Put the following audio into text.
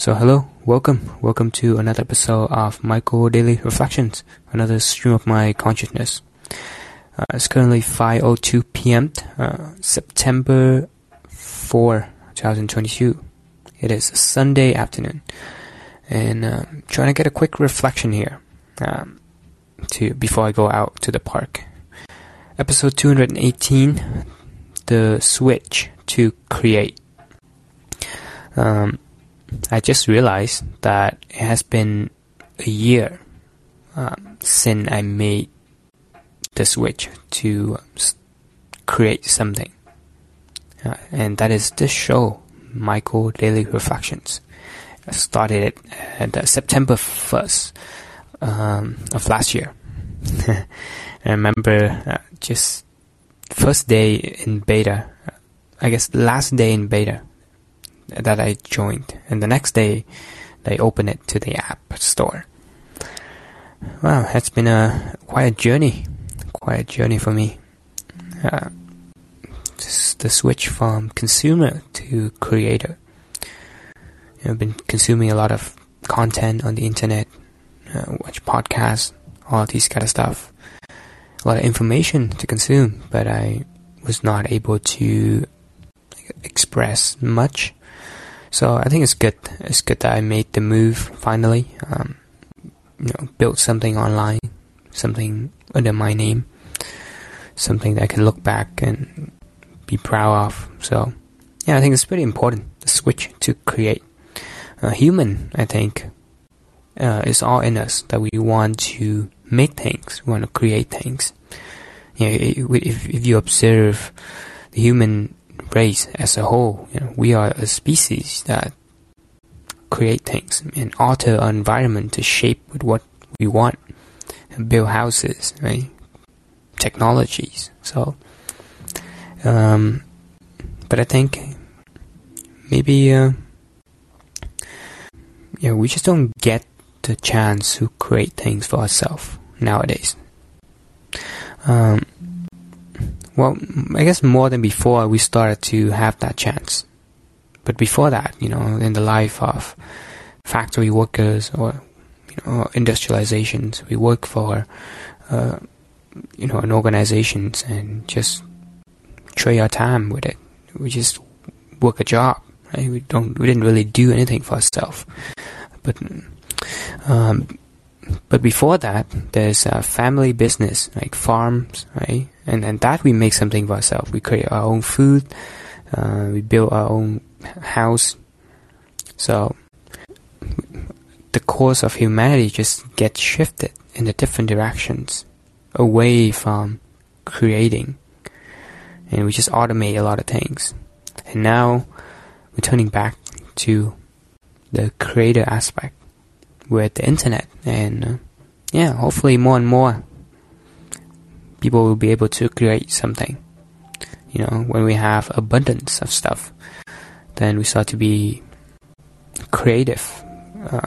So, hello, welcome, welcome to another episode of Michael Daily Reflections, another stream of my consciousness. Uh, it's currently 5:02 p.m. Uh, September 4, 2022. It is Sunday afternoon, and uh, trying to get a quick reflection here um, to before I go out to the park. Episode 218, the switch to create. Um, I just realized that it has been a year um, since I made the switch to create something. Uh, and that is this show, Michael Daily Reflections. I started it at uh, September 1st um, of last year. I remember uh, just first day in beta, I guess last day in beta, that I joined, and the next day they opened it to the app store. Wow, that's been a quite journey, quite a journey for me. Uh, the switch from consumer to creator. You know, I've been consuming a lot of content on the internet, uh, watch podcasts, all these kind of stuff. A lot of information to consume, but I was not able to express much so I think it's good. It's good that I made the move finally. Um, you know, built something online, something under my name, something that I can look back and be proud of. So yeah, I think it's pretty important. The switch to create. a human, I think, uh, is all in us that we want to make things, we want to create things. You know, if, if you observe the human race as a whole. You know, we are a species that create things and alter our environment to shape with what we want and build houses, right? Technologies. So, um, but I think maybe, uh, yeah, we just don't get the chance to create things for ourselves nowadays. Um, well, I guess more than before, we started to have that chance. But before that, you know, in the life of factory workers or you know industrializations, we work for uh, you know an organizations and just trade our time with it. We just work a job. Right? We don't. We didn't really do anything for ourselves. But um, but before that, there's a family business like farms, right? And and that we make something for ourselves. We create our own food. Uh, we build our own house. So the course of humanity just gets shifted in the different directions away from creating, and we just automate a lot of things. And now we're turning back to the creator aspect with the internet and uh, yeah hopefully more and more people will be able to create something. You know when we have abundance of stuff then we start to be creative uh,